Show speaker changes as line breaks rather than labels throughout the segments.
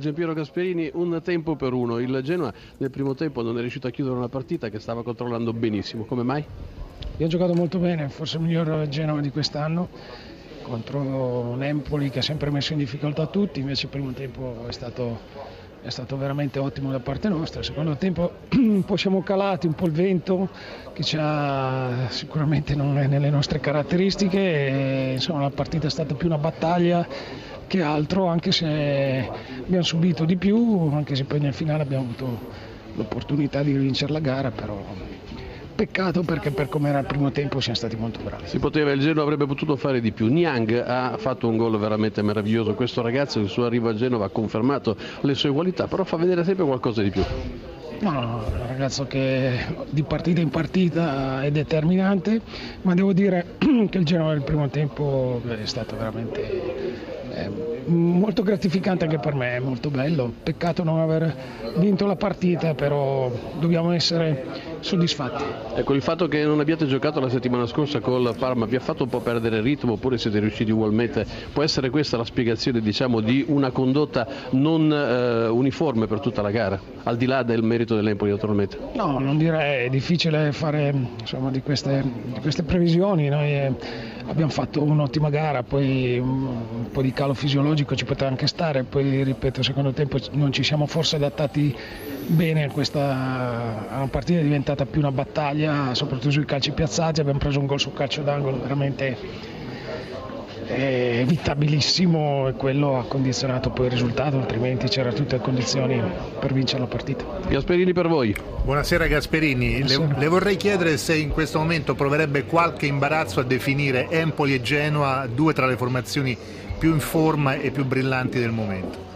Giampiero Gasperini, un tempo per uno. Il Genoa nel primo tempo non è riuscito a chiudere una partita che stava controllando benissimo. Come mai?
Io ho giocato molto bene, forse il miglior Genoa di quest'anno contro l'Empoli che ha sempre messo in difficoltà tutti, invece il primo tempo è stato, è stato veramente ottimo da parte nostra. Secondo tempo un po' siamo calati, un po' il vento che sicuramente non è nelle nostre caratteristiche, e, insomma la partita è stata più una battaglia che altro, anche se abbiamo subito di più, anche se poi nel finale abbiamo avuto l'opportunità di vincere la gara, però peccato perché per come era il primo tempo siamo stati molto bravi.
Si poteva, il Genoa avrebbe potuto fare di più. Niang ha fatto un gol veramente meraviglioso, questo ragazzo il suo arrivo a Genova ha confermato le sue qualità, però fa vedere sempre qualcosa di più.
No, no, un ragazzo che di partita in partita è determinante, ma devo dire che il Genova nel primo tempo è stato veramente molto gratificante anche per me, è molto bello. Peccato non aver vinto la partita, però dobbiamo essere soddisfatti.
Ecco, il fatto che non abbiate giocato la settimana scorsa col Parma vi ha fatto un po' perdere il ritmo oppure siete riusciti ugualmente? Può essere questa la spiegazione diciamo, di una condotta non eh, uniforme per tutta la gara, al di là del merito dell'Empoli naturalmente?
No, non direi, è difficile fare insomma, di, queste, di, queste, previsioni. Noi eh, abbiamo fatto un'ottima gara, poi un, po' di calo fisiologico ci poteva anche stare, poi ripeto, secondo tempo non ci siamo forse adattati bene a questa a una partita è diventata più una battaglia, soprattutto sui calci piazzati, abbiamo preso un gol sul calcio d'angolo veramente evitabilissimo e quello ha condizionato poi il risultato, altrimenti c'erano tutte le condizioni per vincere la partita.
Gasperini per voi.
Buonasera Gasperini, Buonasera. Le, le, vorrei chiedere se in questo momento proverebbe qualche imbarazzo a definire Empoli e Genoa due tra le formazioni più in forma e più brillanti del momento.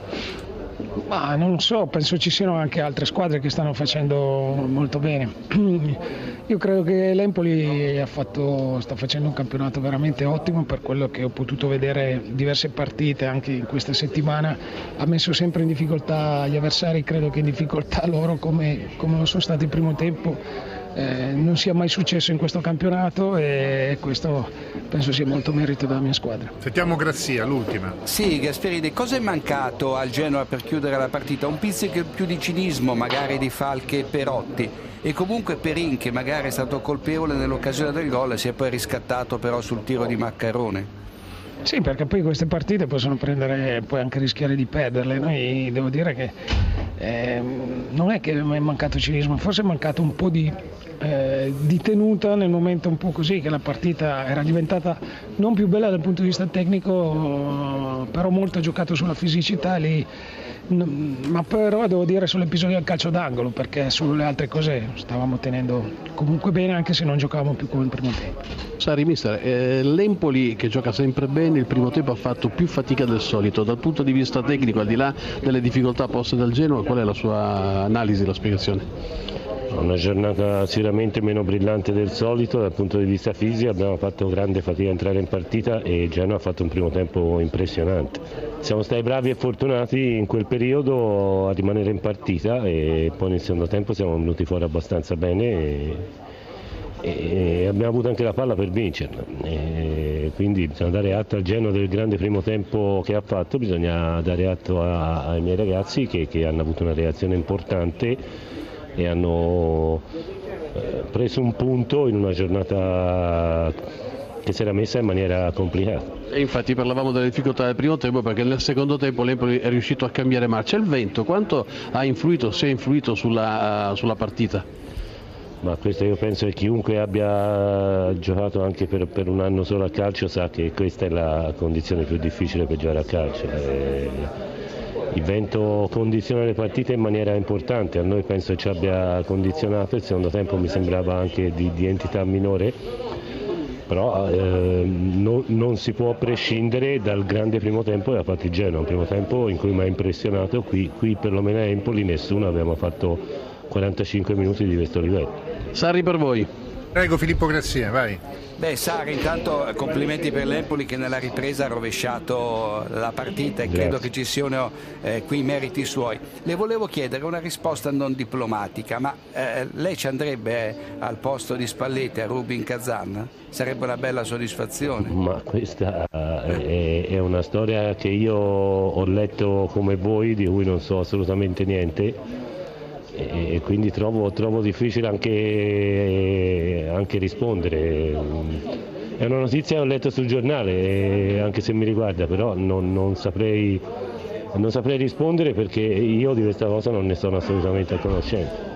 Ma non so, penso ci siano anche altre squadre che stanno facendo molto bene. Io credo che l'Empoli fatto, sta facendo un campionato veramente ottimo per quello che ho potuto vedere diverse partite anche in questa settimana. Ha messo sempre in difficoltà gli avversari, credo che in difficoltà loro come, come lo sono stati il primo tempo eh, non sia mai successo in questo campionato e questo penso sia molto merito della mia squadra.
Sentiamo Grazia, l'ultima.
Sì, Gasperini, cosa è mancato al Genoa per chiudere la partita? Un pizzico più di cinismo, magari di Falche e Perotti e comunque Perin che magari è stato colpevole nell'occasione del gol e si è poi riscattato però sul tiro di Maccarone.
Sì, perché poi queste partite possono prendere, puoi anche rischiare di perderle. Noi devo dire che eh, non è che è mancato cinismo, forse è mancato un po' di eh, di tenuta nel momento un po' così che la partita era diventata non più bella dal punto di vista tecnico però molto giocato sulla fisicità lì. Ma però devo dire sull'episodio del calcio d'angolo perché sulle altre cose stavamo tenendo comunque bene anche se non giocavamo più come il primo tempo.
Sari mister, eh, l'Empoli che gioca sempre bene il primo tempo ha fatto più fatica del solito. Dal punto di vista tecnico al di là delle difficoltà poste dal Genoa qual è la sua analisi, la spiegazione?
Una giornata sicuramente meno brillante del solito dal punto di vista fisico, abbiamo fatto grande fatica a entrare in partita e Genoa ha fatto un primo tempo impressionante. Siamo stati bravi e fortunati in quel periodo a rimanere in partita e poi nel secondo tempo siamo venuti fuori abbastanza bene e, e abbiamo avuto anche la palla per vincerla. E quindi bisogna dare atto al Genoa del grande primo tempo che ha fatto, bisogna dare atto a, ai miei ragazzi che, che hanno avuto una reazione importante e hanno eh, preso un punto in una giornata che si era messa in maniera complicata.
E infatti parlavamo delle difficoltà del primo tempo perché nel secondo tempo l'Empoli è riuscito a cambiare marcia. Il vento quanto ha influito, se ha influito sulla, sulla partita?
Ma questo io penso che chiunque abbia giocato anche per, per, un anno solo a calcio sa che questa è la condizione più difficile per giocare a calcio. E eh, il vento condiziona le partite in maniera importante, a noi penso ci abbia condizionato, il secondo tempo mi sembrava anche di, di entità minore, però eh, non, non, si può prescindere dal grande primo tempo il Genoa, un primo tempo in cui mi ha impressionato, qui, qui perlomeno a Empoli nessuno. Abbiamo fatto 45 minuti di questo livello.
Sarri per voi.
Prego Filippo Grazia, vai.
Beh, Sara, intanto complimenti per l'Empoli che nella ripresa ha rovesciato la partita e credo che ci siano eh, qui meriti suoi. Le volevo chiedere una risposta non diplomatica, ma eh, lei ci andrebbe eh, al posto di Spalletti a Rubin Kazan? Sarebbe una bella soddisfazione.
Ma questa è, è una storia che io ho letto come voi, di cui non so assolutamente niente e quindi trovo, trovo difficile anche, anche, rispondere. È una notizia che ho letto sul giornale, anche se mi riguarda, però non, non, saprei, non saprei rispondere perché io di questa cosa non ne sono assolutamente a conoscenza.